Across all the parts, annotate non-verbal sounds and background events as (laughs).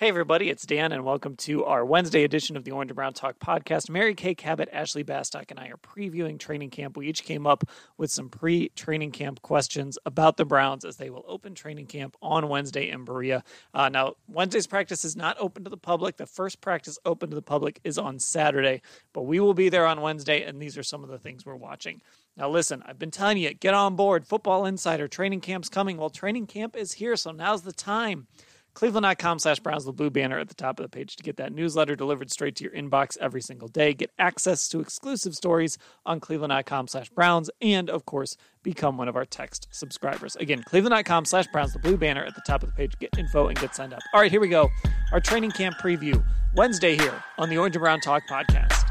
Hey, everybody, it's Dan, and welcome to our Wednesday edition of the Orange and Brown Talk podcast. Mary Kay Cabot, Ashley Bastock, and I are previewing training camp. We each came up with some pre training camp questions about the Browns as they will open training camp on Wednesday in Berea. Uh, now, Wednesday's practice is not open to the public. The first practice open to the public is on Saturday, but we will be there on Wednesday, and these are some of the things we're watching. Now, listen, I've been telling you, get on board. Football Insider training camp's coming. Well, training camp is here, so now's the time. Cleveland.com slash Browns, the blue banner at the top of the page to get that newsletter delivered straight to your inbox every single day. Get access to exclusive stories on Cleveland.com slash Browns, and of course, become one of our text subscribers. Again, Cleveland.com slash Browns, the blue banner at the top of the page. Get info and get signed up. All right, here we go. Our training camp preview Wednesday here on the Orange and Brown Talk podcast.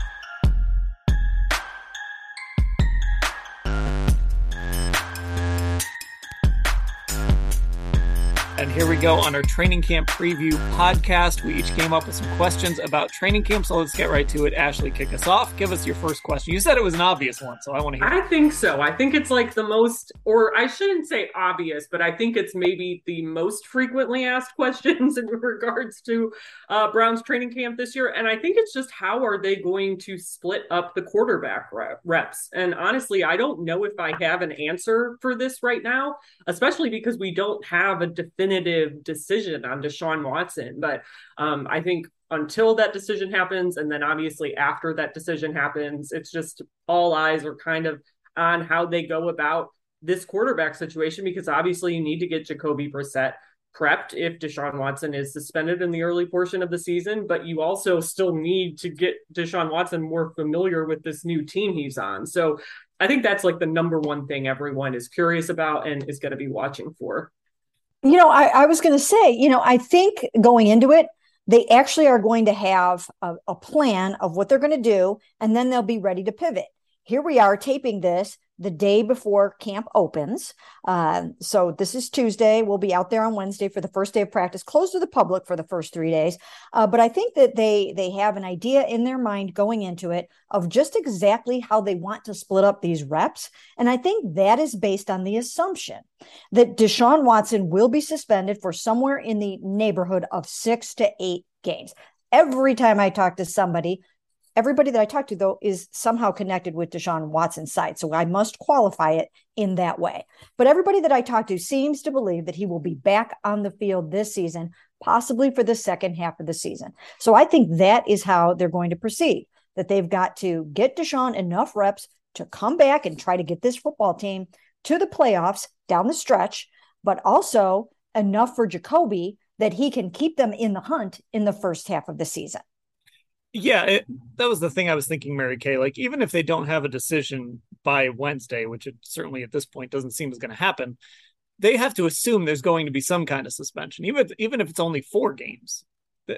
And here we go on our training camp preview podcast. We each came up with some questions about training camp. So let's get right to it. Ashley, kick us off. Give us your first question. You said it was an obvious one, so I want to hear. I think so. I think it's like the most, or I shouldn't say obvious, but I think it's maybe the most frequently asked (laughs) questions in regards to uh, Brown's training camp this year. And I think it's just how are they going to split up the quarterback reps? And honestly, I don't know if I have an answer for this right now, especially because we don't have a definitive definitive decision on Deshaun Watson. But um, I think until that decision happens, and then obviously after that decision happens, it's just all eyes are kind of on how they go about this quarterback situation because obviously you need to get Jacoby Brissett prepped if Deshaun Watson is suspended in the early portion of the season, but you also still need to get Deshaun Watson more familiar with this new team he's on. So I think that's like the number one thing everyone is curious about and is going to be watching for. You know, I, I was going to say, you know, I think going into it, they actually are going to have a, a plan of what they're going to do, and then they'll be ready to pivot. Here we are taping this the day before camp opens. Uh, so this is Tuesday. We'll be out there on Wednesday for the first day of practice, closed to the public for the first three days. Uh, but I think that they they have an idea in their mind going into it of just exactly how they want to split up these reps, and I think that is based on the assumption that Deshaun Watson will be suspended for somewhere in the neighborhood of six to eight games. Every time I talk to somebody everybody that I talk to, though, is somehow connected with Deshaun Watson's side. So I must qualify it in that way. But everybody that I talk to seems to believe that he will be back on the field this season, possibly for the second half of the season. So I think that is how they're going to proceed, that they've got to get Deshaun enough reps to come back and try to get this football team to the playoffs down the stretch, but also enough for Jacoby that he can keep them in the hunt in the first half of the season. Yeah, it, that was the thing I was thinking, Mary Kay. Like, even if they don't have a decision by Wednesday, which it certainly at this point doesn't seem is going to happen, they have to assume there's going to be some kind of suspension, even if, even if it's only four games.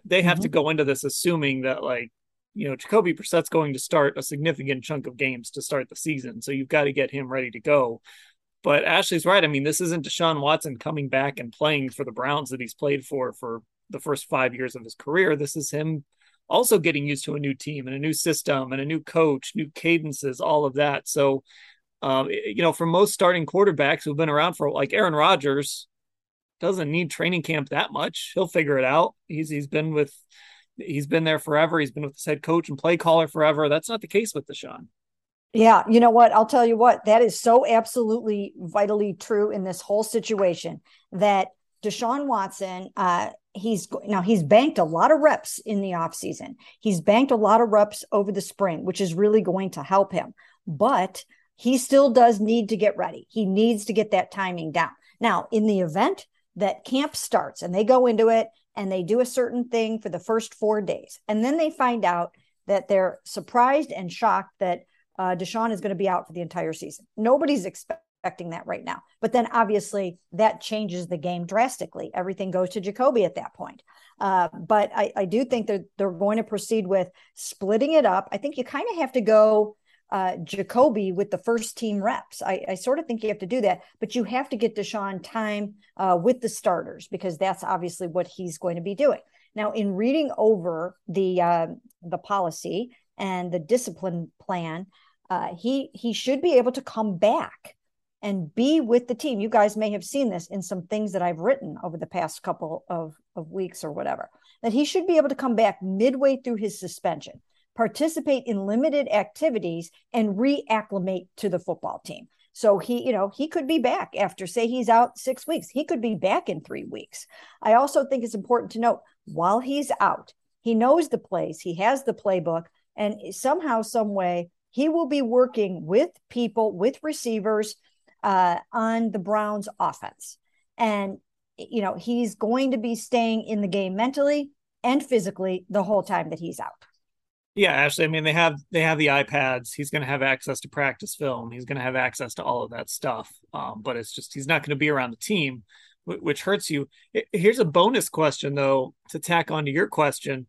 They have mm-hmm. to go into this assuming that, like, you know, Jacoby Brissett's going to start a significant chunk of games to start the season, so you've got to get him ready to go. But Ashley's right. I mean, this isn't Deshaun Watson coming back and playing for the Browns that he's played for for the first five years of his career. This is him also getting used to a new team and a new system and a new coach, new cadences, all of that. So, um, you know, for most starting quarterbacks who've been around for like Aaron Rodgers, doesn't need training camp that much. He'll figure it out. He's he's been with he's been there forever. He's been with his head coach and play caller forever. That's not the case with Deshaun. Yeah, you know what? I'll tell you what, that is so absolutely vitally true in this whole situation that Deshaun Watson, uh, he's now he's banked a lot of reps in the offseason. He's banked a lot of reps over the spring, which is really going to help him. But he still does need to get ready. He needs to get that timing down. Now, in the event that camp starts and they go into it and they do a certain thing for the first four days, and then they find out that they're surprised and shocked that uh, Deshaun is going to be out for the entire season. Nobody's expecting expecting that right now. But then obviously that changes the game drastically. Everything goes to Jacoby at that point. Uh, but I, I do think that they're going to proceed with splitting it up. I think you kind of have to go uh, Jacoby with the first team reps. I, I, sort of think you have to do that, but you have to get Deshaun time uh, with the starters because that's obviously what he's going to be doing. Now, in reading over the uh, the policy and the discipline plan, uh, he he should be able to come back and be with the team. You guys may have seen this in some things that I've written over the past couple of, of weeks or whatever, that he should be able to come back midway through his suspension, participate in limited activities, and reacclimate to the football team. So he, you know, he could be back after, say, he's out six weeks. He could be back in three weeks. I also think it's important to note while he's out, he knows the plays, he has the playbook, and somehow, some way, he will be working with people, with receivers uh, on the Browns offense. And, you know, he's going to be staying in the game mentally and physically the whole time that he's out. Yeah, Ashley. I mean, they have they have the iPads. He's going to have access to practice film. He's going to have access to all of that stuff. Um, but it's just he's not going to be around the team, which hurts you. Here's a bonus question though to tack onto your question.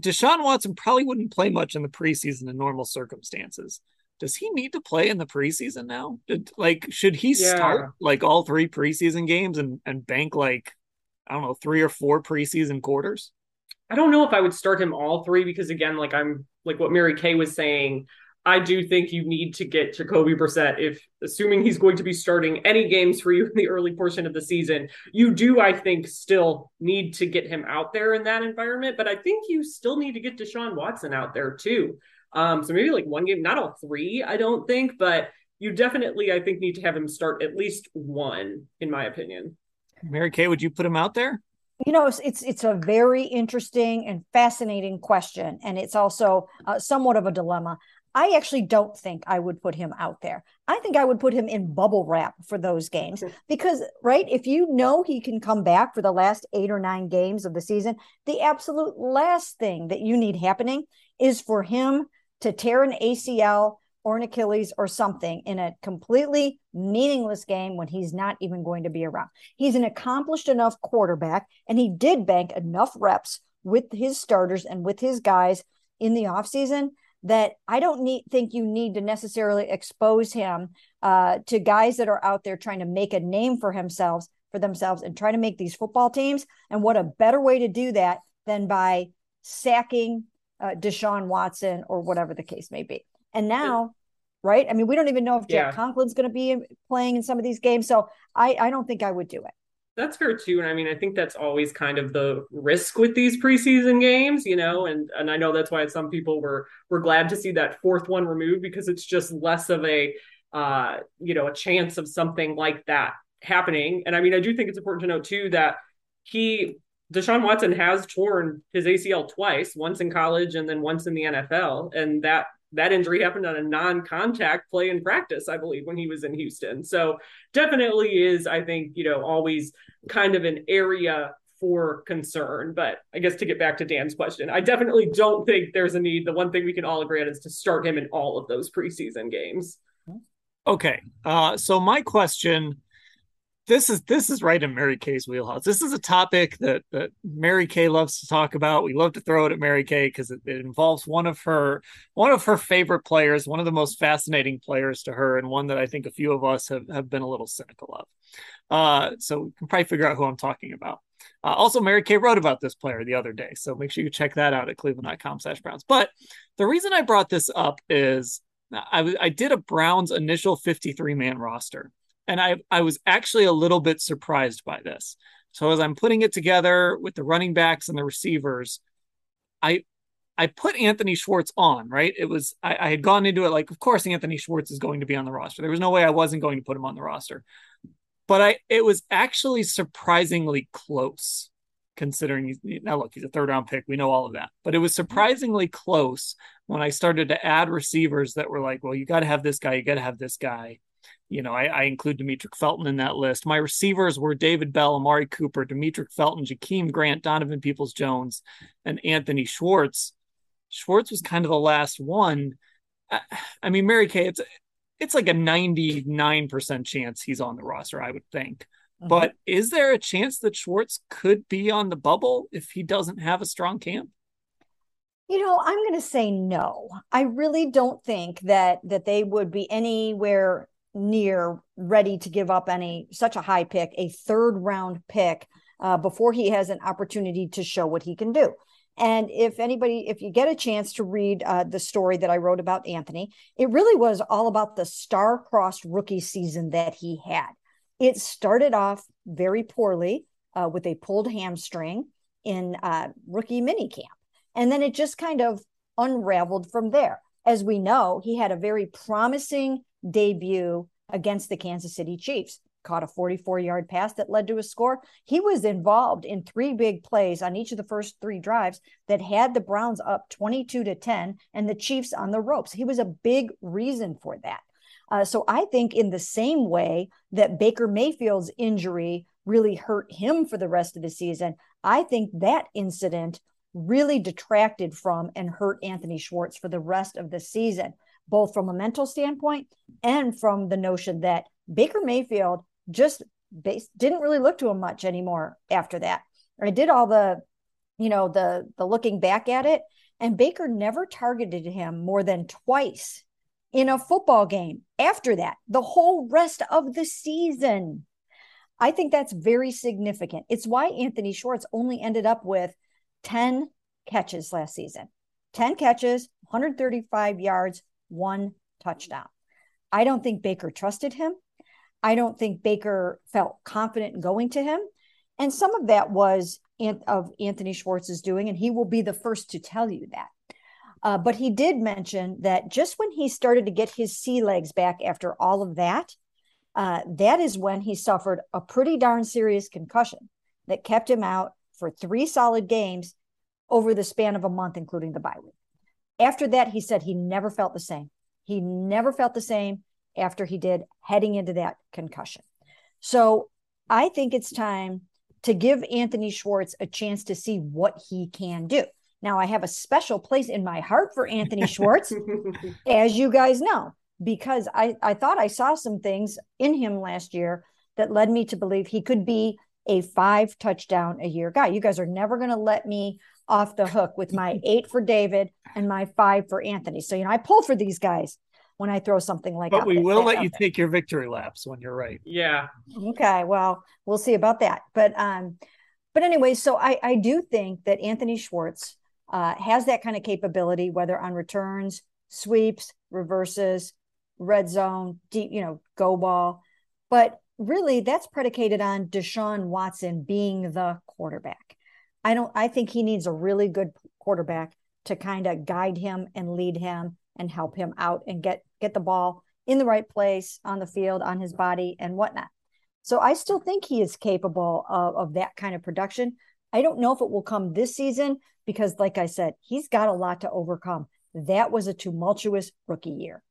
Deshaun Watson probably wouldn't play much in the preseason in normal circumstances. Does he need to play in the preseason now? Did, like, should he yeah. start like all three preseason games and, and bank like, I don't know, three or four preseason quarters? I don't know if I would start him all three because again, like I'm like what Mary Kay was saying, I do think you need to get Jacoby Brissett if assuming he's going to be starting any games for you in the early portion of the season, you do, I think, still need to get him out there in that environment. But I think you still need to get Deshaun Watson out there too. Um, so maybe like one game, not all three, I don't think, but you definitely, I think, need to have him start at least one, in my opinion. Mary Kay, would you put him out there? You know, it's it's, it's a very interesting and fascinating question, and it's also uh, somewhat of a dilemma. I actually don't think I would put him out there. I think I would put him in bubble wrap for those games because, right, if you know he can come back for the last eight or nine games of the season, the absolute last thing that you need happening is for him to tear an ACL or an Achilles or something in a completely meaningless game when he's not even going to be around. He's an accomplished enough quarterback, and he did bank enough reps with his starters and with his guys in the offseason that I don't need think you need to necessarily expose him uh, to guys that are out there trying to make a name for themselves for themselves and try to make these football teams. And what a better way to do that than by sacking uh, Deshaun Watson or whatever the case may be. And now, right? I mean, we don't even know if Jack yeah. Conklin's going to be playing in some of these games. So I, I don't think I would do it. That's fair too. And I mean, I think that's always kind of the risk with these preseason games, you know, and and I know that's why some people were were glad to see that fourth one removed because it's just less of a uh, you know, a chance of something like that happening. And I mean, I do think it's important to note too that he Deshaun Watson has torn his ACL twice, once in college and then once in the NFL. And that that injury happened on a non-contact play in practice, I believe, when he was in Houston. So definitely is, I think, you know, always kind of an area for concern. But I guess to get back to Dan's question, I definitely don't think there's a need. The one thing we can all agree on is to start him in all of those preseason games. Okay. Uh, so my question this is this is right in Mary Kay's wheelhouse. This is a topic that that Mary Kay loves to talk about. We love to throw it at Mary Kay because it, it, involves one of her one of her favorite players, one of the most fascinating players to her, and one that I think a few of us have, have been a little cynical of. Uh, so we can probably figure out who I'm talking about. Uh, also, Mary Kay wrote about this player the other day, so make sure you check that out at cleveland.com/browns. But the reason I brought this up is I, I did a Browns initial 53 man roster and I I was actually a little bit surprised by this. So as I'm putting it together with the running backs and the receivers, I I put Anthony Schwartz on, right? It was I, I, had gone into it like, of course, Anthony Schwartz is going to be on the roster. There was no way I wasn't going to put him on the roster. But I it was actually surprisingly close, considering now look, he's a third round pick. We know all of that. But it was mm-hmm. surprisingly close when I started to add receivers that were like, well, you got to have this guy, you got to have this guy you know, I, I include Demetric Felton in that list. My receivers were David Bell, Amari Cooper, Demetric Felton, Jakeem Grant, Donovan Peoples Jones, and Anthony Schwartz. Schwartz was kind of the last one. I, I mean, Mary Kay, it's it's like a 99% chance he's on the roster, I would think. Mhm. But is there a chance that Schwartz could be on the bubble if he doesn't have a strong camp? You know, I'm going to say no. I really don't think that that they would be anywhere near ready to give up any such a high pick, a third round pick, uh, before he has an opportunity to show what he can do. And if anybody, if you get a chance to read uh, the story that I wrote about Anthony, it really was all about the star-crossed rookie season that he had. It started off very poorly uh, with a pulled hamstring in uh, rookie minicamp. And then it just kind of unraveled from there. As we know, he had a very promising debut against the Kansas City Chiefs, caught a 44 yard pass that led to a score. He was involved in three big plays on each of the first three drives that had the Browns up 22 to 10 and the Chiefs on the ropes. He was a big reason for that. Uh, so I think, in the same way that Baker Mayfield's injury really hurt him for the rest of the season, I think that incident really detracted from and hurt Anthony Schwartz for the rest of the season, both from a mental standpoint and from the notion that Baker Mayfield just base, didn't really look to him much anymore after that. I did all the, you know, the the looking back at it, and Baker never targeted him more than twice in a football game after that, the whole rest of the season. I think that's very significant. It's why Anthony Schwartz only ended up with 10 catches last season 10 catches, 135 yards, one touchdown. I don't think Baker trusted him. I don't think Baker felt confident in going to him. And some of that was of Anthony Schwartz's doing, and he will be the first to tell you that. Uh, but he did mention that just when he started to get his sea legs back after all of that, uh, that is when he suffered a pretty darn serious concussion that kept him out for three solid games over the span of a month, including the bye week. After that, he said he never felt the same. He never felt the same after he did heading into that concussion. So I think it's time to give Anthony Schwartz a chance to see what he can do. Now, I have a special place in my heart for Anthony (laughs) Schwartz, as you guys know, because I, I thought I saw some things in him last year that led me to believe he could be a five touchdown a year guy. You guys are never going to let me off the hook with my eight for David and my five for Anthony. So, you know, I pull for these guys when I throw something like But we there- will let you there. take your victory laps when you're right. yeah. Okay, well, we'll see about that. But um, but anyway, so I I do think that Anthony Schwartz uh, has that kind of capability, whether on returns, sweeps, reverses, red zone, deep, you know, go ball. But really, that's predicated on Deshaun Watson being the quarterback. I don't. I think he needs a really good quarterback to kind of guide him and lead him and help him out and get get the ball in the right place on the field, on his body, and whatnot. So I still think he is capable of, of that kind of production. I don't know if it will come this season because, like I said, he's got a lot to overcome. That was a tumultuous rookie year.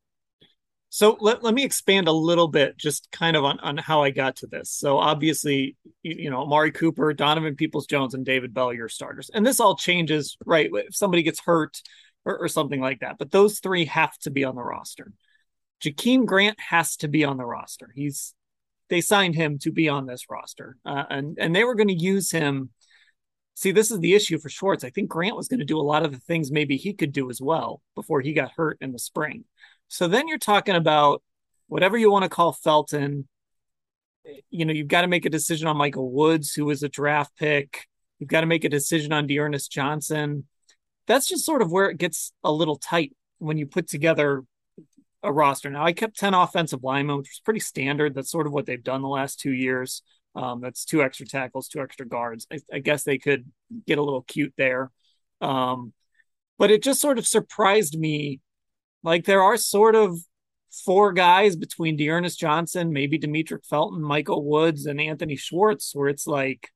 So let, let me expand a little bit, just kind of on, on how I got to this. So obviously, you, you know, Amari Cooper, Donovan Peoples Jones, and David Bell, your starters. And this all changes, right? If somebody gets hurt or, or something like that. But those three have to be on the roster. Jakeem Grant has to be on the roster. He's they signed him to be on this roster. Uh, and and they were going to use him. See, this is the issue for Schwartz. I think Grant was going to do a lot of the things maybe he could do as well before he got hurt in the spring. So then you're talking about whatever you want to call Felton. You know, you've got to make a decision on Michael Woods, who was a draft pick. You've got to make a decision on D'Ernest Johnson. That's just sort of where it gets a little tight when you put together a roster. Now, I kept 10 offensive linemen, which was pretty standard. That's sort of what they've done the last two years. Um, that's two extra tackles, two extra guards. I, I guess they could get a little cute there. Um, but it just sort of surprised me like there are sort of four guys between D'Ernest Johnson, maybe Demetric Felton, Michael Woods, and Anthony Schwartz, where it's like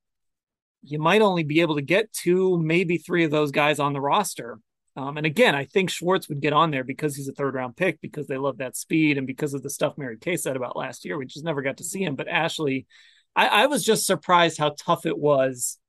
you might only be able to get two, maybe three of those guys on the roster. Um, and again, I think Schwartz would get on there because he's a third round pick, because they love that speed, and because of the stuff Mary Kay said about last year. We just never got to see him. But Ashley, I, I was just surprised how tough it was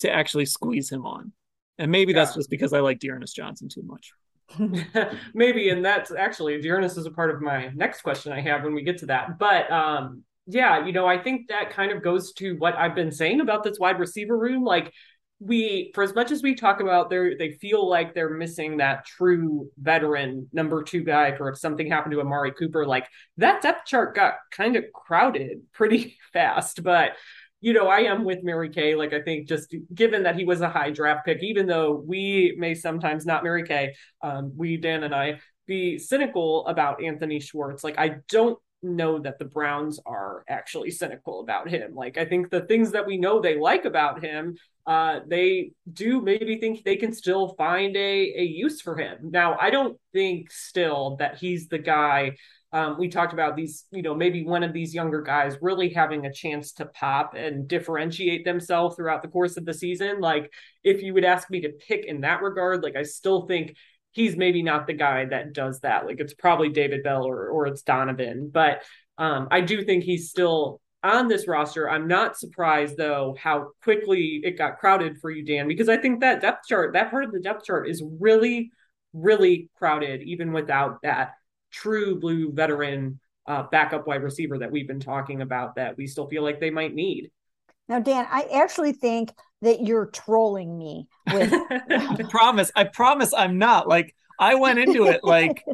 to actually squeeze him on. And maybe that's just because I like D'Ernest Johnson too much. (laughs) Maybe, and that's actually D'Ernest is a part of my next question I have when we get to that. But um, yeah, you know, I think that kind of goes to what I've been saying about this wide receiver room. Like we, for as much as we talk about they they feel like they're missing that true veteran number two guy for if something happened to Amari Cooper. Like that depth chart got kind of crowded pretty (laughs) fast, but you know, I am with Mary Kay. Like, I think just given that he was a high draft pick, even though we may sometimes not Mary Kay, um, we, Dan and I, be cynical about Anthony Schwartz. Like, I don't know that the Browns are actually cynical about him. Like, I think the things that we know they like about him, uh, they do maybe think they can still find a, a use for him. Now, I don't think still that he's the guy um, we talked about these, you know, maybe one of these younger guys really having a chance to pop and differentiate themselves throughout the course of the season. Like, if you would ask me to pick in that regard, like, I still think he's maybe not the guy that does that. Like, it's probably David Bell or, or it's Donovan. But um, I do think he's still on this roster. I'm not surprised, though, how quickly it got crowded for you, Dan, because I think that depth chart, that part of the depth chart is really, really crowded, even without that true blue veteran uh, backup wide receiver that we've been talking about that we still feel like they might need. Now, Dan, I actually think that you're trolling me with (laughs) I promise, I promise I'm not. Like I went into it like,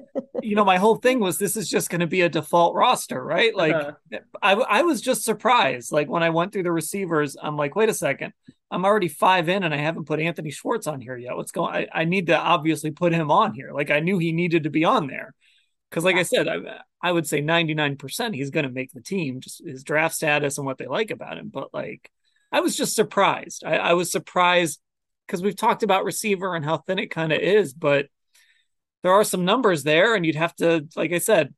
you know, my whole thing was this is just going to be a default roster, right? Like uh-huh. I I was just surprised. Like when I went through the receivers, I'm like, wait a second. I'm already five in and I haven't put Anthony Schwartz on here yet. What's going I, I need to obviously put him on here. Like I knew he needed to be on there. Because, like yeah. I said, I, I would say 99% he's going to make the team, just his draft status and what they like about him. But, like, I was just surprised. I, I was surprised because we've talked about receiver and how thin it kind of is, but there are some numbers there. And you'd have to, like I said,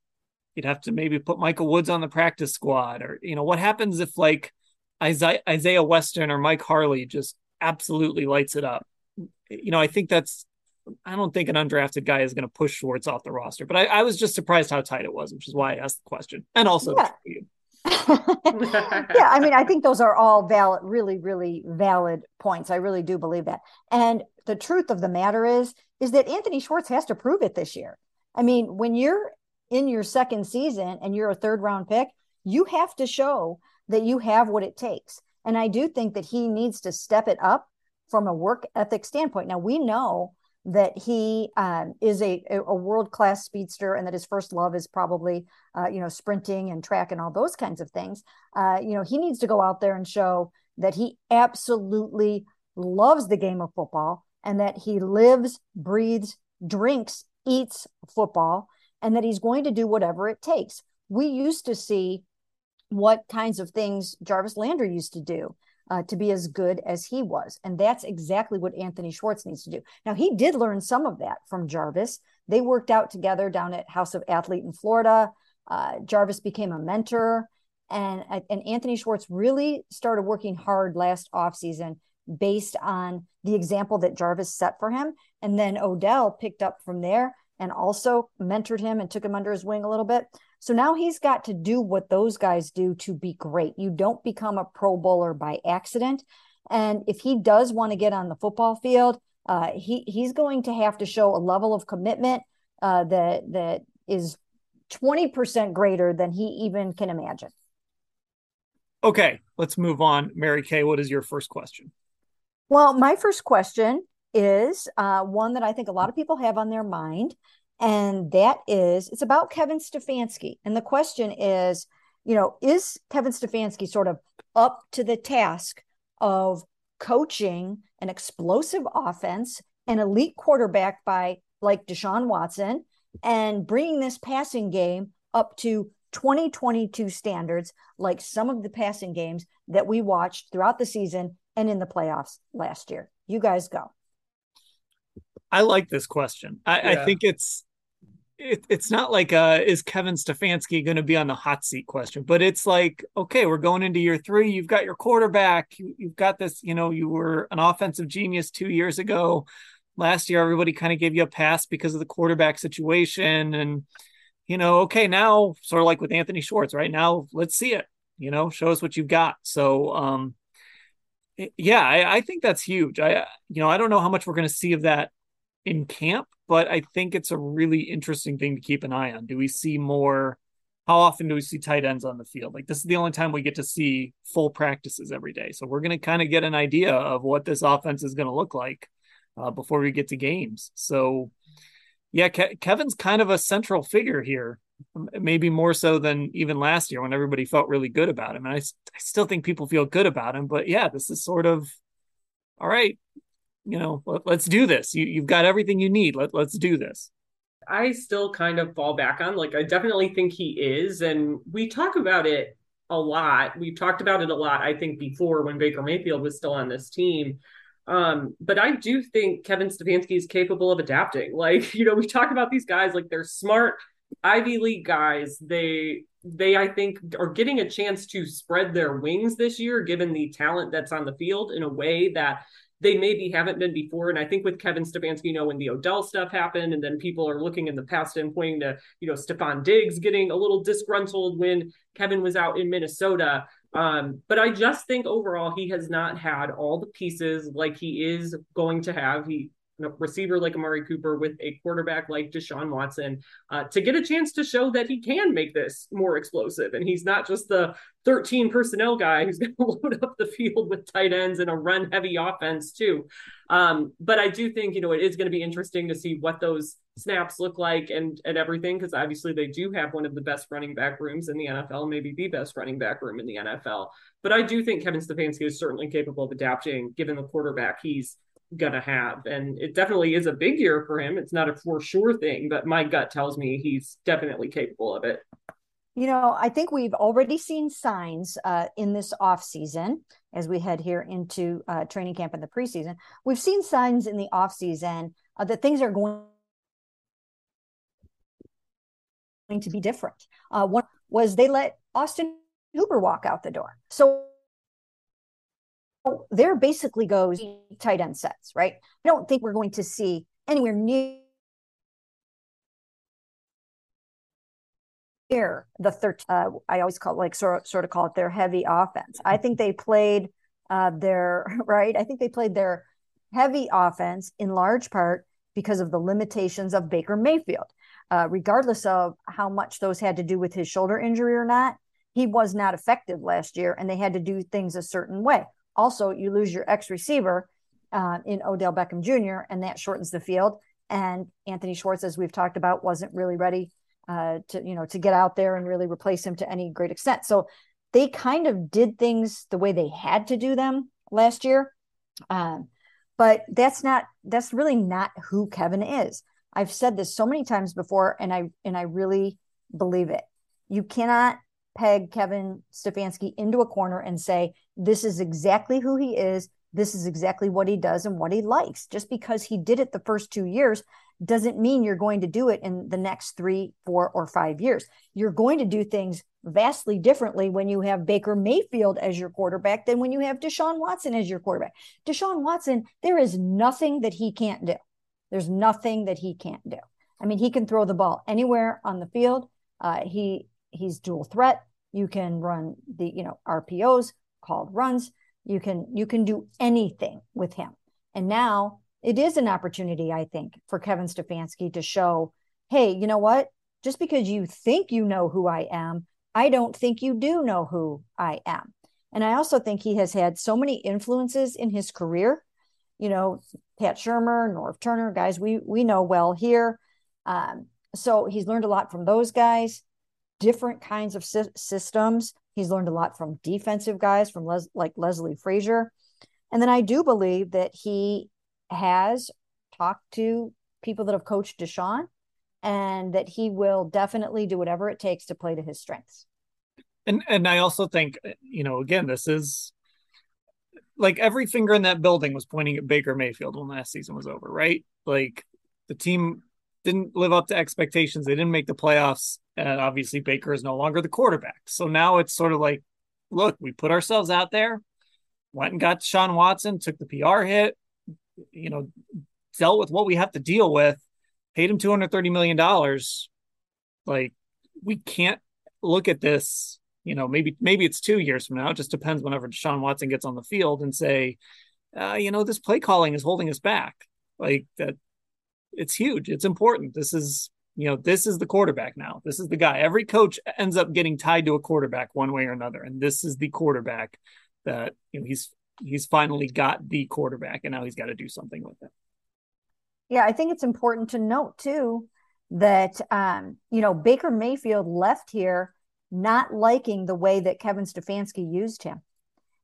you'd have to maybe put Michael Woods on the practice squad or, you know, what happens if, like, Isaiah, Isaiah Weston or Mike Harley just absolutely lights it up? You know, I think that's I don't think an undrafted guy is going to push Schwartz off the roster. But I, I, was just surprised how tight it was, which is why I asked the question. And also, yeah. (laughs) yeah, I mean, I think those are all valid, really, really valid points. I really do believe that. And the truth of the matter is, is that Anthony Schwartz has to prove it this year. I mean, when you're in your second season and you're a third round pick, you have to show that you have what it takes. And I do think that he needs to step it up from a work ethic standpoint. Now we know that he um, is a, a world class speedster and that his first love is probably uh, you know sprinting and track and all those kinds of things uh, you know he needs to go out there and show that he absolutely loves the game of football and that he lives breathes drinks eats football and that he's going to do whatever it takes. We used to see what kinds of things Jarvis Landry used to do uh, to be as good as he was. And that's exactly what Anthony Schwartz needs to do. Now, he did learn some of that from Jarvis. They worked out together down at House of Athlete in Florida. Uh, Jarvis became a mentor. And, and Anthony Schwartz really started working hard last offseason based on the example that Jarvis set for him. And then Odell picked up from there and also mentored him and took him under his wing a little bit. So now he's got to do what those guys do to be great. You don't become a pro bowler by accident. And if he does want to get on the football field, uh, he he's going to have to show a level of commitment uh, that that is twenty percent greater than he even can imagine. Okay, let's move on. Mary Kay, what is your first question? Well, my first question is uh, one that I think a lot of people have on their mind, and that is it's about Kevin Stefanski. And the question is, you know, is Kevin Stefanski sort of up to the task of coaching an explosive offense, an elite quarterback by like Deshaun Watson, and bringing this passing game up to 2022 standards, like some of the passing games that we watched throughout the season and in the playoffs last year? You guys go. I like this question. I, yeah. I think it's it, it's not like uh is Kevin Stefanski going to be on the hot seat question, but it's like okay, we're going into year three. You've got your quarterback. You, you've got this. You know, you were an offensive genius two years ago. Last year, everybody kind of gave you a pass because of the quarterback situation, and you know, okay, now sort of like with Anthony Schwartz, right now, let's see it. You know, show us what you've got. So, um, yeah, I, I think that's huge. I, you know, I don't know how much we're going to see of that in camp but I think it's a really interesting thing to keep an eye on. Do we see more? How often do we see tight ends on the field? Like this is the only time we get to see full practices every day. So we're going to kind of get an idea of what this offense is going to look like uh, before we get to games. So yeah, Ke- Kevin's kind of a central figure here, maybe more so than even last year when everybody felt really good about him. And I, I still think people feel good about him, but yeah, this is sort of all right you know, let, us do this. You, you've got everything you need. Let, let's do this. I still kind of fall back on, like, I definitely think he is. And we talk about it a lot. We've talked about it a lot, I think, before when Baker Mayfield was still on this team. Um, but I do think Kevin Stefanski is capable of adapting. (laughs) Like, you know, we talk about these guys like they're smart Ivy League guys. They they I think are getting a chance to spread their wings this year, given the talent that's on the field in a way that they maybe haven't been before. And I think with Kevin Stefanski, you know, when the Odell stuff happened, and then people are looking in the past and pointing to, you know, Stefon Diggs getting a little disgruntled when Kevin was out in Minnesota. Um, but I just think overall he has not had all the pieces like he is going to have. He receiver like Amari Cooper with a quarterback like Deshaun Watson uh, to get a chance to show that he can make this more explosive. And he's not just the 13 personnel guy who's (laughs) going to load up the field with tight ends and a run heavy offense, too. Um, but I do think, you know, it is going to be interesting to see what those snaps look like and, and everything, because obviously they do have one of the best running back rooms in the NFL, maybe the best running back room in the NFL. But I do think Kevin Stefanski is certainly capable of adapting given the quarterback he's gonna have. And it definitely is a big year for him. It's not a for sure thing, but my gut tells me he's definitely capable of it. You know, I think we've already seen signs uh, in this off season as we head here into uh, training camp in the preseason. We've seen signs in the off season uh, that things are going to be different. Uh, one was they let Austin Hooper walk out the door. So there basically goes tight end sets, right? I don't think we're going to see anywhere near the third. Uh, I always call it like sort sort of call it their heavy offense. I think they played uh, their (laughs) right. I think they played their heavy offense in large part because of the limitations of Baker Mayfield. Uh, regardless of how much those had to do with his shoulder injury or not, he was not effective last year, and they had to do things a certain way. Also, you lose your ex receiver uh, in Odell Beckham Jr., and that shortens the field. And Anthony Schwartz, as we've talked about, wasn't really ready uh, to you know to get out there and really replace him to any great extent. So they kind of did things the way they had to do them last year. Um, but that's not that's really not who Kevin is. I've said this so many times before, and I and I really believe it. You cannot peg Kevin Stefanski into a corner and say, this is exactly who he is. This is exactly what he does and what he likes. Just because he did it the first two years doesn't mean you're going to do it in the next three, four, or five years. You're going to do things vastly differently when you have Baker Mayfield as your quarterback than when you have Deshaun Watson as your quarterback. Deshaun Watson, there is nothing that he can't do. There's nothing that he can't do. I mean, he can throw the ball anywhere on the field. Uh, he he's dual threat. You can run the, you know, RPOs called runs. You can you can do anything with him. And now it is an opportunity, I think, for Kevin Stefanski to show, hey, you know what? Just because you think you know who I am, I don't think you do know who I am. And I also think he has had so many influences in his career. You know, Pat Shurmur, Norv Turner, guys we we know well here. Um, so he's learned a lot from those guys different kinds of sy- systems. He's learned a lot from defensive guys, from Les- like Leslie Frazier. And then I do believe that he has talked to people that have coached Deshaun and that he will definitely do whatever it takes to play to his strengths. And and I also think, you know, again, this is like every finger in that building was pointing at Baker Mayfield when last season was over, right? Like the team didn't live up to expectations. They didn't make the playoffs. And obviously, Baker is no longer the quarterback. So now it's sort of like, look, we put ourselves out there, went and got Sean Watson, took the PR hit, you know, dealt with what we have to deal with, paid him $230 million. Like, we can't look at this, you know, maybe, maybe it's two years from now. It just depends whenever Deshaun Watson gets on the field and say, uh, you know, this play calling is holding us back. Like that, it's huge. It's important. This is you know this is the quarterback now. This is the guy. Every coach ends up getting tied to a quarterback one way or another, and this is the quarterback that you know he's he's finally got the quarterback, and now he's got to do something with it. Yeah, I think it's important to note too that um, you know Baker Mayfield left here not liking the way that Kevin Stefanski used him.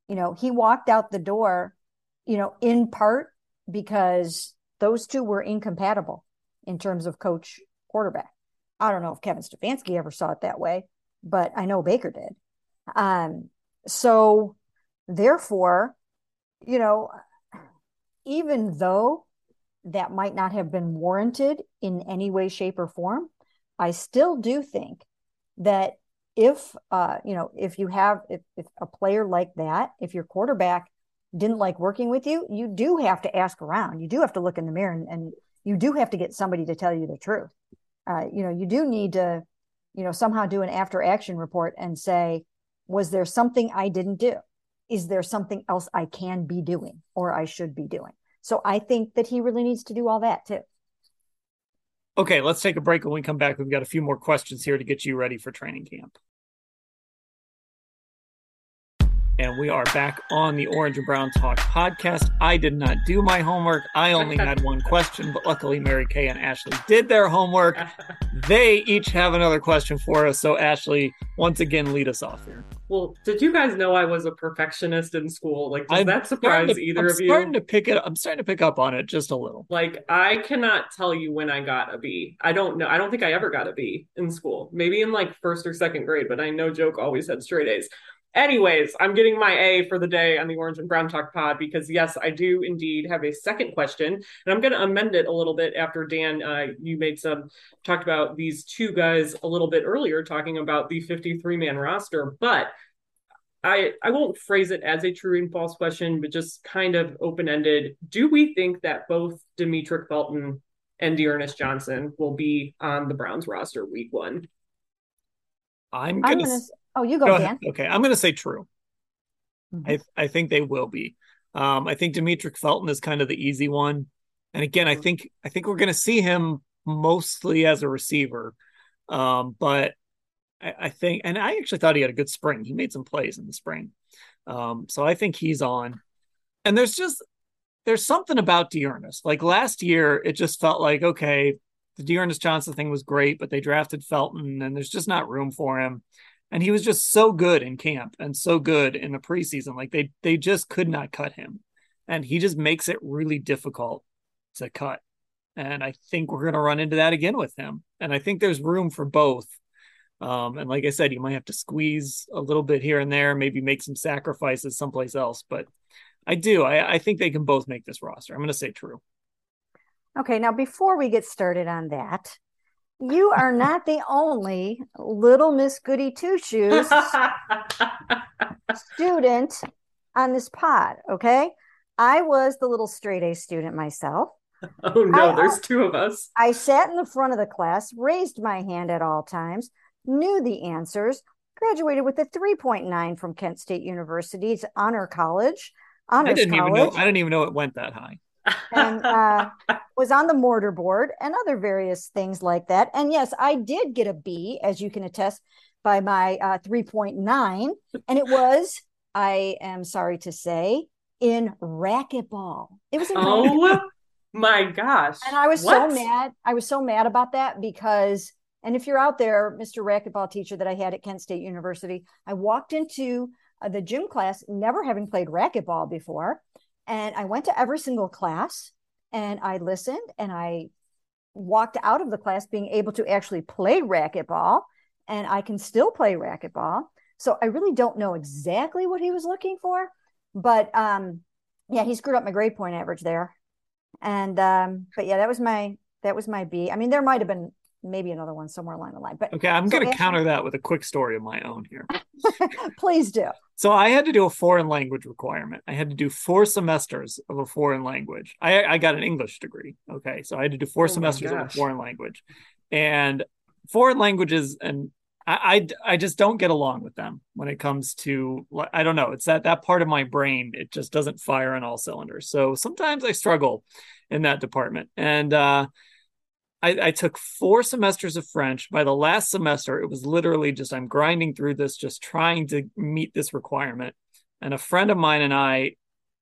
You know, he walked out the door, you know, in part because those two were incompatible in terms of coach quarterback. I don't know if Kevin Stefanski ever saw it that way, but I know Baker did. Um, so therefore, you know, even though that might not have been warranted in any way, shape, or form, I still do think that if uh, you know, if you have if, if a player like that, if your quarterback didn't like working with you, you do have to ask around. You do have to look in the mirror and, and you do have to get somebody to tell you the truth. Uh, you know, you do need to, you know, somehow do an after action report and say, was there something I didn't do? Is there something else I can be doing or I should be doing? So I think that he really needs to do all that too. Okay, let's take a break. When we come back, we've got a few more questions here to get you ready for training camp. And we are back on the Orange and Brown Talk podcast. I did not do my homework. I only had (laughs) one question, but luckily Mary Kay and Ashley did their homework. (laughs) They each have another question for us. So, Ashley, once again, lead us off here. Well, did you guys know I was a perfectionist in school? Like, does I'm that surprise to, either I'm of you? Starting to pick it. I'm starting to pick up on it just a little. Like, I cannot tell you when I got a B. I don't know. I don't think I ever got a B in school. Maybe in like first or second grade, but I know Joke always had straight A's. Anyways, I'm getting my A for the day on the Orange and Brown Talk pod because, yes, I do indeed have a second question. And I'm going to amend it a little bit after Dan, uh, you made some, talked about these two guys a little bit earlier, talking about the 53 man roster. But I, I won't phrase it as a true and false question, but just kind of open ended. Do we think that both Demetric Felton and D'Ernest Johnson will be on the Browns roster week one? I'm gonna, I'm gonna Oh, you go, go Dan. Okay, I'm going to say true. Mm-hmm. I I think they will be. Um, I think Demetric Felton is kind of the easy one, and again, I mm-hmm. think I think we're going to see him mostly as a receiver. Um, but I, I, think, and I actually thought he had a good spring. He made some plays in the spring, um, so I think he's on. And there's just there's something about D'Ernest. Like last year, it just felt like okay, the D'Ernest Johnson thing was great, but they drafted Felton, and there's just not room for him and he was just so good in camp and so good in the preseason. Like they they just could not cut him. And he just makes it really difficult to cut. And i think we're going to run into that again with him. And i think there's room for both. Um, and like i said you might have to squeeze a little bit here and there maybe make some sacrifices someplace else. But i do. I, I think they can both make this roster. I'm going to say true. Okay now before we get started on that you are not the only little Miss Goody Two Shoes (laughs) student on this pod. Okay. I was the little straight A student myself. Oh no, I, there's two of us. I sat in the front of the class, raised my hand at all times, knew the answers, graduated with a 3.9 from Kent State University's honor college. Honors I didn't college. even know I didn't even know it went that high and uh, (laughs) was on the mortar board and other various things like that. And yes, I did get a B, as you can attest by my uh, 3.9. And it was, I am sorry to say, in racquetball. It was in Oh (laughs) my gosh. And I was what? so mad. I was so mad about that because, and if you're out there, Mr. Racquetball teacher that I had at Kent State University, I walked into uh, the gym class never having played racquetball before and I went to every single class and I listened and I walked out of the class being able to actually play racquetball. And I can still play racquetball. So I really don't know exactly what he was looking for. But um, yeah, he screwed up my grade point average there. And um, but yeah, that was my that was my B. I mean, there might have been maybe another one somewhere along the line. But okay, I'm so going to counter that with a quick story of my own here. (laughs) Please do. So I had to do a foreign language requirement. I had to do four semesters of a foreign language. I, I got an English degree. Okay, so I had to do four oh semesters of a foreign language, and foreign languages and I, I, I just don't get along with them when it comes to I don't know. It's that that part of my brain it just doesn't fire on all cylinders. So sometimes I struggle in that department. And uh, I, I, took four semesters of French. By the last semester, it was literally just I'm grinding through this, just trying to meet this requirement. And a friend of mine and I,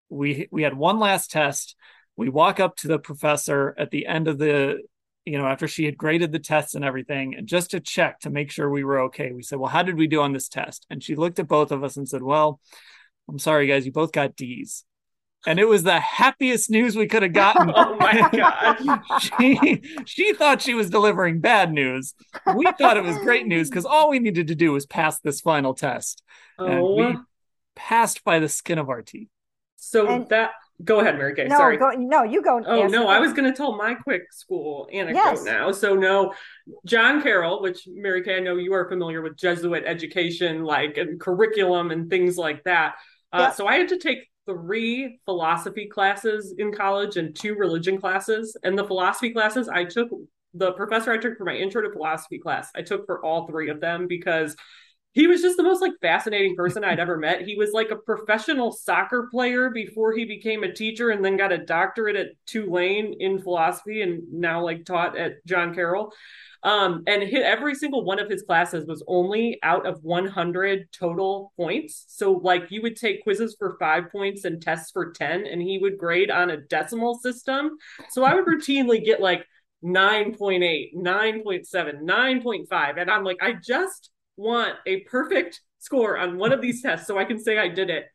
we we had one last test. We walk up to the professor at the end of the, you know, after she had graded the tests and everything, and just to check to make sure we were okay. We said, "Well, how did we do on this test?" And she looked at both of us and said, "Well, I'm sorry, guys, you both got D's." And it was the happiest news we could have gotten. (laughs) oh my god! she she thought she was delivering bad news. We thought it was great news because all we needed to do was pass this final test, oh. and we passed by the skin of our teeth. So and, that go ahead, Mary Kay. No, Sorry. Go, no, you go. Oh no, I was going to tell my quick school anecdote yes. now. So no, John Carroll, which Mary Kay, I know you are familiar with Jesuit education, like and curriculum and things like that. Uh, yep. So I had to take three philosophy classes in college and two religion classes. And the philosophy classes I took, the professor I took for my intro to philosophy class, I took for all three of them because he was just the most like fascinating person I'd ever met. He was like a professional soccer player before he became a teacher and then got a doctorate at Tulane in philosophy and now like taught at John Carroll. Um, and hit every single one of his classes was only out of 100 total points. So, like, you would take quizzes for five points and tests for 10, and he would grade on a decimal system. So, I would routinely get like 9.8, 9.7, 9.5. And I'm like, I just want a perfect score on one of these tests so I can say I did it.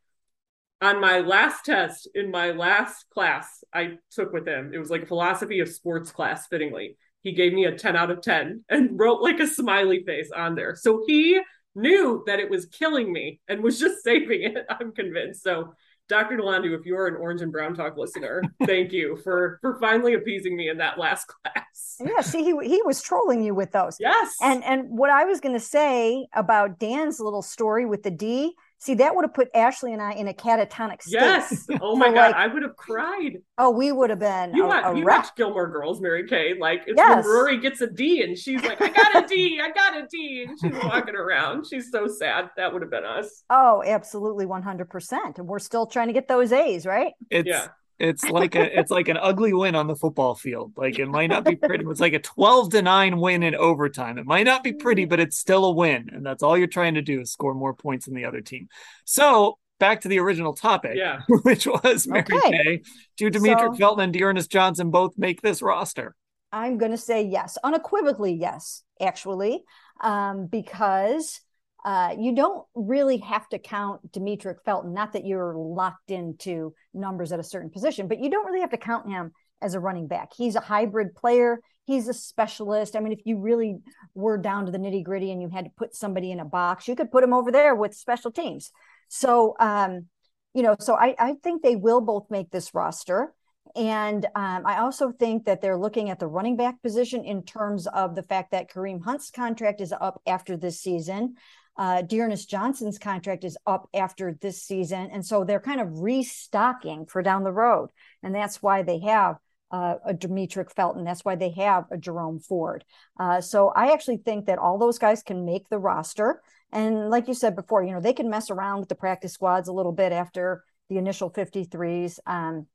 On my last test in my last class I took with him, it was like a philosophy of sports class, fittingly he gave me a 10 out of 10 and (laughs) wrote like a smiley face on there. So he knew that it was killing me and was just (laughs) saving it. I'm convinced. So Dr. Delandu, if you're an Orange and Brown Talk listener, thank you for for finally appeasing me in that last class. Yeah, see, he he was trolling you with those. Yes. And and what I was going to say about Dan's little story with the D See, that would have put Ashley and I in a catatonic state. Yes. (laughs) Oh my god, I would have cried. Oh, we would have been. You, a, watch, a you watch Gilmore Girls, Mary Kay. Like it's yes. when Rory gets a D and she's like, "I got a D, (laughs) I got a D," and she's walking around. She's so sad. That would have been us. Oh, absolutely, one hundred percent. And we're still trying to get those A's, right? It's, yeah it's like a it's like an ugly win on the football field. Like it might not be pretty. It's like a 12 to 9 win in overtime. It might not be pretty, but it's still a win. And that's all you're trying to do is score more points than the other team. So back to the original topic, yeah. (laughs) which was Mary okay. Kay. Do Demetric so, Felton and D'Ernest Johnson both make this roster? I'm going to say yes, unequivocally yes, actually, um, because uh, you don't really have to count Demetric Felton. Not that you're locked into numbers at a certain position, but you don't really have to count him as a running back. He's a hybrid player. He's a specialist. I mean, if you really were down to the nitty gritty and you had to put somebody in a box, you could put him over there with special teams. So, um, you know, so I, I think they will both make this roster. And um, I also think that they're looking at the running back position in terms of the fact that Kareem Hunt's contract is up after this season uh, D'Ernest Johnson's contract is up after this season. And so they're kind of restocking for down the road. And that's why they have uh, a Demetric Felton. That's why they have a Jerome Ford. Uh, so I actually think that all those guys can make the roster. And like you said before, you know, they can mess around with the practice squads a little bit after the initial 53s. Um,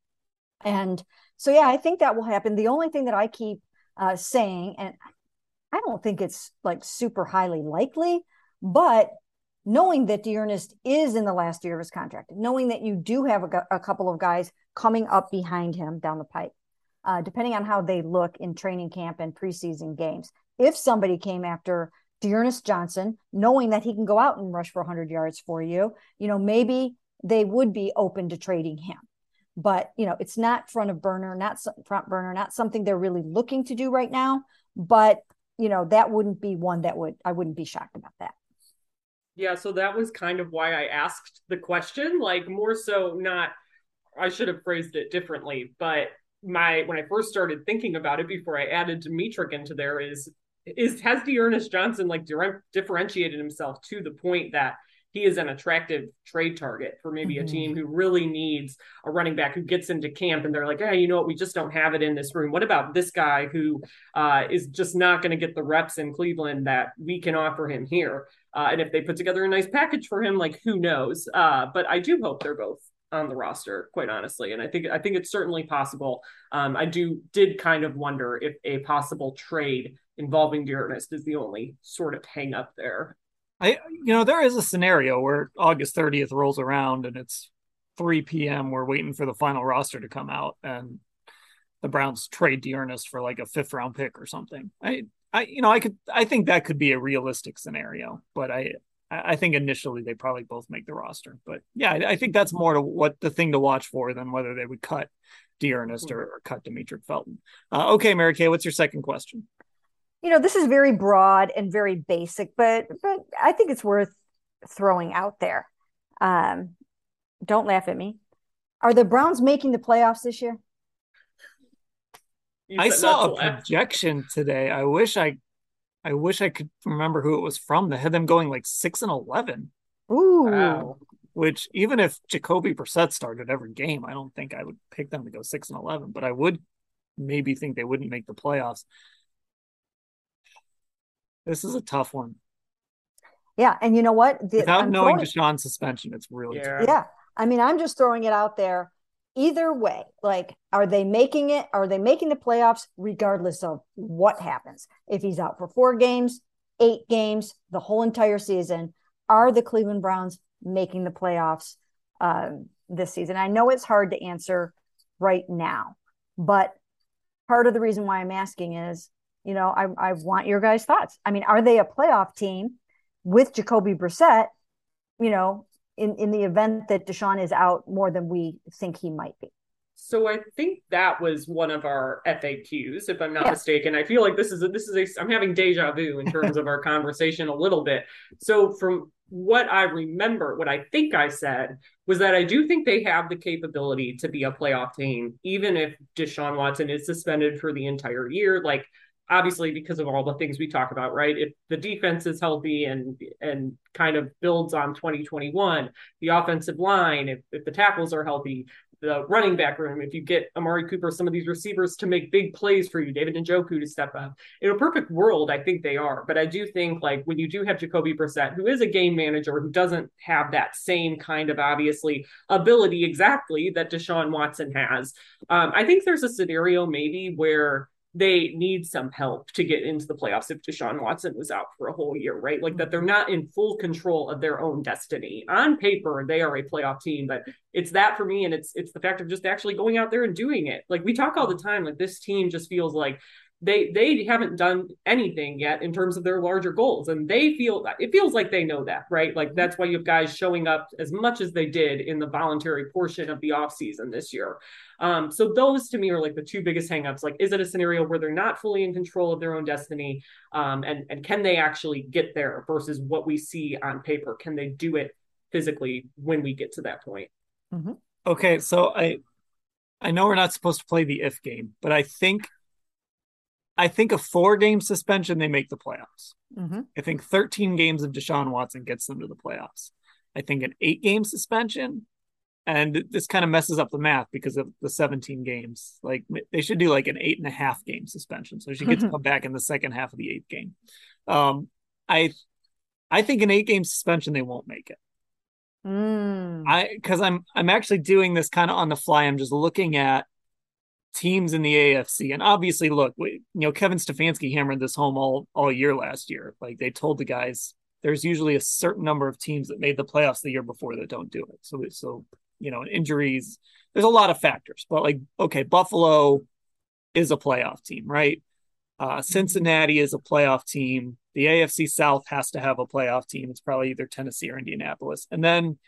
and so, yeah, I think that will happen. The only thing that I keep uh, saying, and I don't think it's like super highly likely, but knowing that D'Ernest is in the last year of his contract, knowing that you do have a, a couple of guys coming up behind him down the pipe, uh, depending on how they look in training camp and preseason games. If somebody came after D'Ernest Johnson, knowing that he can go out and rush for 100 yards for you, you know, maybe they would be open to trading him. But, you know, it's not front of burner, not front burner, not something they're really looking to do right now. But, you know, that wouldn't be one that would, I wouldn't be shocked about that. Yeah, so that was kind of why I asked the question, like more so not I should have phrased it differently, but my when I first started thinking about it before I added Demetric into there is is has D'Ernest Johnson like differentiated himself to the point that he is an attractive trade target for maybe mm-hmm. a team who really needs a running back who gets into camp and they're like, hey, you know what, we just don't have it in this room. What about this guy who uh, is just not going to get the reps in Cleveland that we can offer him here? Uh, and if they put together a nice package for him, like who knows? Uh, but I do hope they're both on the roster, quite honestly. And I think I think it's certainly possible. Um, I do did kind of wonder if a possible trade involving D'Ernest is the only sort of hang up there. I you know there is a scenario where August 30th rolls around and it's 3 p.m. We're waiting for the final roster to come out and the Browns trade D'Ernest for like a fifth round pick or something. I I you know I could I think that could be a realistic scenario, but I I think initially they probably both make the roster. But yeah, I, I think that's more to what the thing to watch for than whether they would cut D'Ernest or, or cut Demetric Felton. Uh, okay, Mary Kay, what's your second question? You know, this is very broad and very basic, but but I think it's worth throwing out there. Um, don't laugh at me. Are the Browns making the playoffs this year? I saw a projection today. I wish I I wish I could remember who it was from that had them going like six and eleven. Ooh. Wow. Which even if Jacoby Brissett started every game, I don't think I would pick them to go six and eleven, but I would maybe think they wouldn't make the playoffs. This is a tough one. Yeah, and you know what? The, Without I'm knowing throwing... Deshaun's suspension, it's really yeah. tough. Yeah, I mean, I'm just throwing it out there either way like are they making it are they making the playoffs regardless of what happens? If he's out for four games eight games the whole entire season are the cleveland browns making the playoffs um, this season? I know it's hard to answer right now but part of the reason why i'm asking is you know i, I want your guys thoughts. I mean are they a playoff team with jacoby brissett you know in, in the event that Deshaun is out more than we think he might be. So I think that was one of our FAQs, if I'm not yeah. mistaken. I feel like this is a, this is a I'm having deja vu in (laughs) terms of our conversation a little bit. So from what I remember, what I think I said was that I do think they have the capability to be a playoff team, even if Deshaun Watson is suspended for the entire year. Like obviously because of all the things we talk about, right? If the defense is healthy and and kind of builds on 2021, the offensive line, if, if the tackles are healthy, the running back room, if you get Amari Cooper, some of these receivers to make big plays for you, David Njoku to step up. In a perfect world, I think they are. But I do think like when you do have Jacoby Brissett, who is a game manager who doesn't have that same kind of obviously ability exactly that Deshaun Watson has, um, I think there's a scenario maybe where they need some help to get into the playoffs if Deshaun Watson was out for a whole year, right? Like that they're mm-hmm. not in full control of their own destiny. On paper, they are a playoff team, but it's that for me, and it's it's the fact of just actually going out there and doing it. Like we talk all the mm-hmm. time, like this team just feels like they they haven't done anything yet in terms of their larger goals. And they feel it feels like they know that right? Like that's why you have guys showing up as much as they did in the voluntary portion of the offseason this year. Um, so those to me are like the two biggest hangups. Like is it a scenario where they're not fully in control of their own destiny? Um, and and can they actually get there versus what we see on paper? Can they do it physically when we get to that point? Mm-hmm. okay so i i know we're not supposed to play the if game but i think I think a four game suspension, they make the playoffs. Mm-hmm. I think 13 games of Deshaun Watson gets them to the playoffs. I think an eight game suspension, and this kind of messes up the math because of the 17 games. Like they should do like an eight and a half game suspension. So she gets to come back in the second half of the eighth game. Um, I, I think an eight game suspension, they won't make it. Mm. I, cause I'm, I'm actually doing this kind of on the fly. I'm just looking at teams in the AFC. And obviously, look, we, you know, Kevin Stefanski hammered this home all all year last year. Like they told the guys, there's usually a certain number of teams that made the playoffs the year before that don't do it. So, so you know, injuries. There's a lot of factors, but like, okay, Buffalo is a playoff team, right? Uh, Cincinnati is a playoff team. The AFC South has to have a playoff team. It's probably either Tennessee or Indianapolis. And then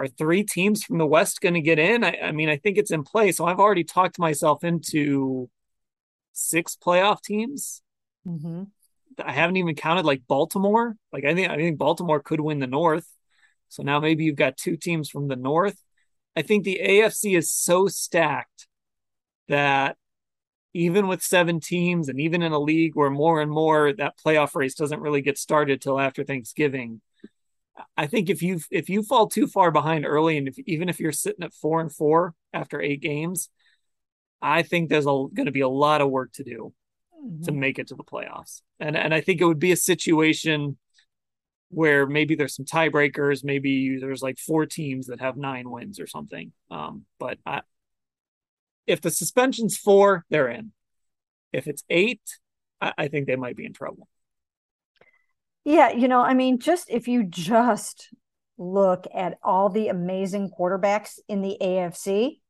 are three teams from the West going to get in? I, I, mean, I think it's in play. So I've already talked myself into six playoff teams. Mm-hmm. I haven't even counted like Baltimore. Like I think I think Baltimore could win the North. So now maybe you've got two teams from the North. I think the AFC is so stacked that even with seven teams and even in a league where more and more that playoff race doesn't really get started till after Thanksgiving, I think if you if you fall too far behind early, and if, even if you're sitting at four and four after eight games, I think there's going to be a lot of work to do mm-hmm. to make it to the playoffs. And and I think it would be a situation where maybe there's some tiebreakers, maybe there's like four teams that have nine wins or something. Um, but I, if the suspension's four, they're in. If it's eight, I, I think they might be in trouble. Yeah, you know, I mean, just if you just look at all the amazing quarterbacks in the AFC,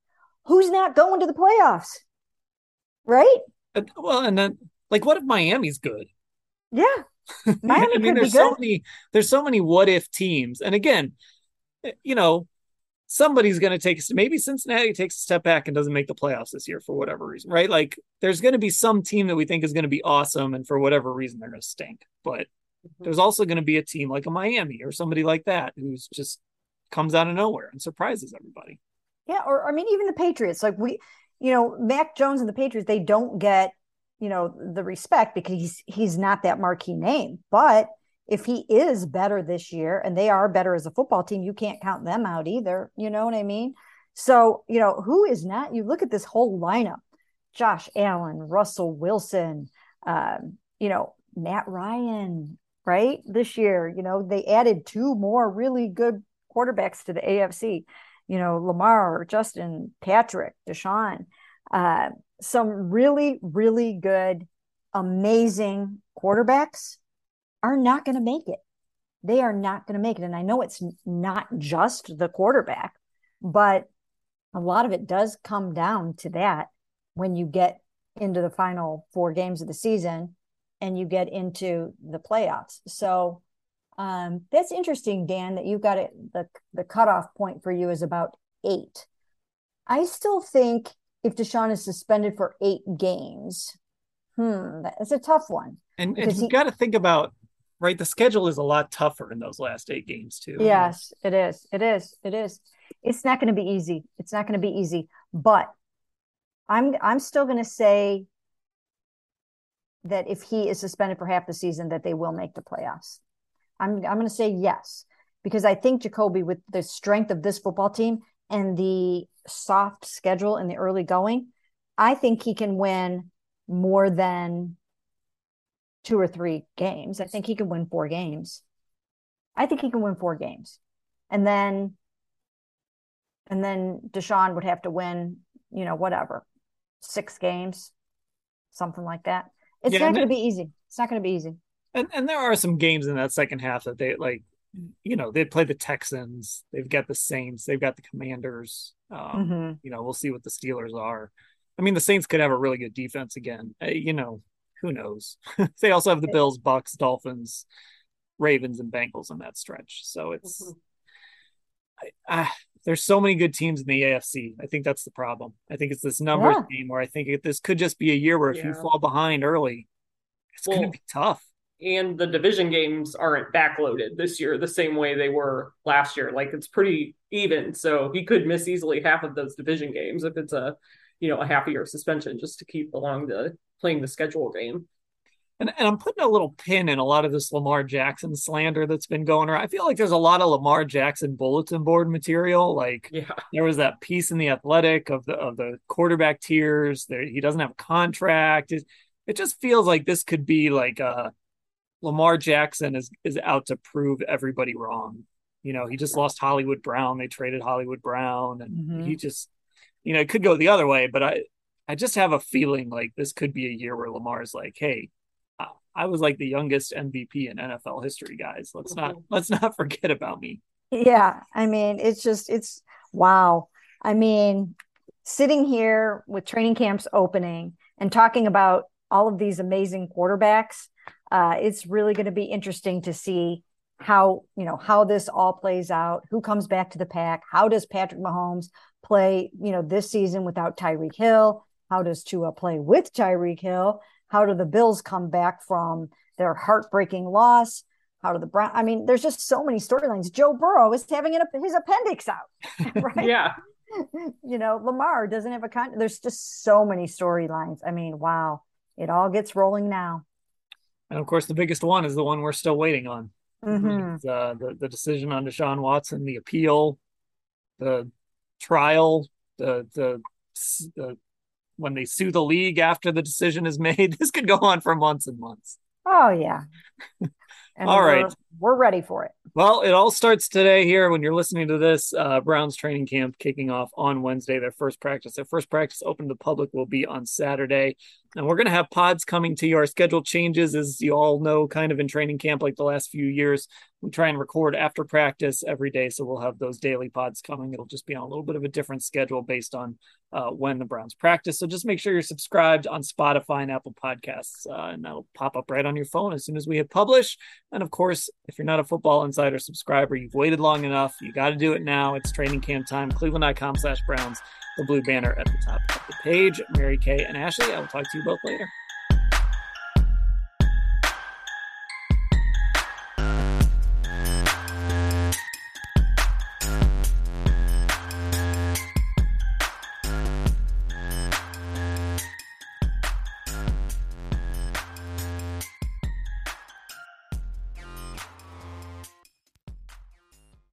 who's not going to the playoffs? Right? Well, and then like what if Miami's good? Yeah. (laughs) Miami I mean, there's so many there's so many what if teams. And again, eh, you know, somebody's going to take maybe Cincinnati takes a step back and doesn't make the playoffs this year for whatever reason, right? Like there's going to be some team that we think is going to be awesome and for whatever reason they're going to stink. But mm-hmm. there's also going to be a team like a Miami or somebody like that who's just comes out of nowhere and surprises everybody. Yeah, or I mean even the Patriots, like we you know, Mac Jones and the Patriots, they don't get you know the respect because he's he's not that marquee name but if he is better this year and they are better as a football team you can't count them out either you know what i mean so you know who is not you look at this whole lineup josh allen russell wilson um, you know matt ryan right this year you know they added two more really good quarterbacks to the afc you know lamar justin patrick deshaun uh, some really, really good, amazing quarterbacks are not going to make it. They are not going to make it. And I know it's not just the quarterback, but a lot of it does come down to that when you get into the final four games of the season and you get into the playoffs. So um, that's interesting, Dan, that you've got it. The, the cutoff point for you is about eight. I still think if Deshaun is suspended for eight games. Hmm, that's a tough one. And, and you got to think about right. The schedule is a lot tougher in those last eight games too. Yes, it is. It is. It is. It's not going to be easy. It's not going to be easy. But I'm I'm still going to say that if he is suspended for half the season, that they will make the playoffs. I'm I'm going to say yes because I think Jacoby, with the strength of this football team and the soft schedule in the early going, I think he can win more than two or three games. I think he can win four games. I think he can win four games. And then and then Deshaun would have to win, you know, whatever, six games, something like that. It's yeah, not going to be easy. It's not going to be easy. And and there are some games in that second half that they like you know, they play the Texans, they've got the Saints, they've got the Commanders. Um, mm-hmm. You know, we'll see what the Steelers are. I mean, the Saints could have a really good defense again. Uh, you know, who knows? (laughs) they also have the Bills, Bucks, Dolphins, Ravens, and Bengals in that stretch. So it's mm-hmm. I, I, there's so many good teams in the AFC. I think that's the problem. I think it's this numbers yeah. game where I think it, this could just be a year where if yeah. you fall behind early, it's well, going to be tough and the division games aren't backloaded this year the same way they were last year. Like it's pretty even. So he could miss easily half of those division games if it's a, you know, a half a year suspension just to keep along the playing the schedule game. And, and I'm putting a little pin in a lot of this Lamar Jackson slander that's been going around. I feel like there's a lot of Lamar Jackson bulletin board material. Like yeah. (laughs) there was that piece in the Athletic of the of the quarterback tiers. There he doesn't have a contract. It, it just feels like this could be like a Lamar Jackson is is out to prove everybody wrong. You know, he just lost Hollywood Brown. They traded Hollywood Brown, and mm-hmm. he just, you know, it could go the other way. But I, I just have a feeling like this could be a year where Lamar's like, hey, I was like the youngest MVP in NFL history, guys. Let's not mm-hmm. let's not (laughs) forget about me. Yeah, I mean, it's just it's wow. I mean, sitting here with training camps opening and talking about all of these amazing quarterbacks uh, it's really going to be interesting to see how you know how this all plays out who comes back to the pack how does patrick mahomes play you know this season without tyreek hill how does tua play with tyreek hill how do the bills come back from their heartbreaking loss? How do the brown i mean there's just so many storylines. Joe burrow is having an, his appendix out (laughs) right? Yeah. You know lamar doesn't have a con there's just so many storylines. I mean wow it all gets rolling now. And of course, the biggest one is the one we're still waiting on. Mm-hmm. Uh, the the decision on Deshaun Watson, the appeal, the trial, the, the the when they sue the league after the decision is made. (laughs) This could go on for months and months. Oh yeah. (laughs) All right. We're ready for it. Well, it all starts today here when you're listening to this. Uh, Browns training camp kicking off on Wednesday. Their first practice. Their first practice open to the public will be on Saturday. And we're going to have pods coming to you. Our schedule changes, as you all know, kind of in training camp like the last few years. We try and record after practice every day. So we'll have those daily pods coming. It'll just be on a little bit of a different schedule based on uh, when the Browns practice. So just make sure you're subscribed on Spotify and Apple Podcasts, uh, and that'll pop up right on your phone as soon as we hit publish. And of course, if you're not a Football Insider subscriber, you've waited long enough. You got to do it now. It's training camp time. Cleveland.com slash Browns, the blue banner at the top of the page. Mary Kay and Ashley, I will talk to you both later.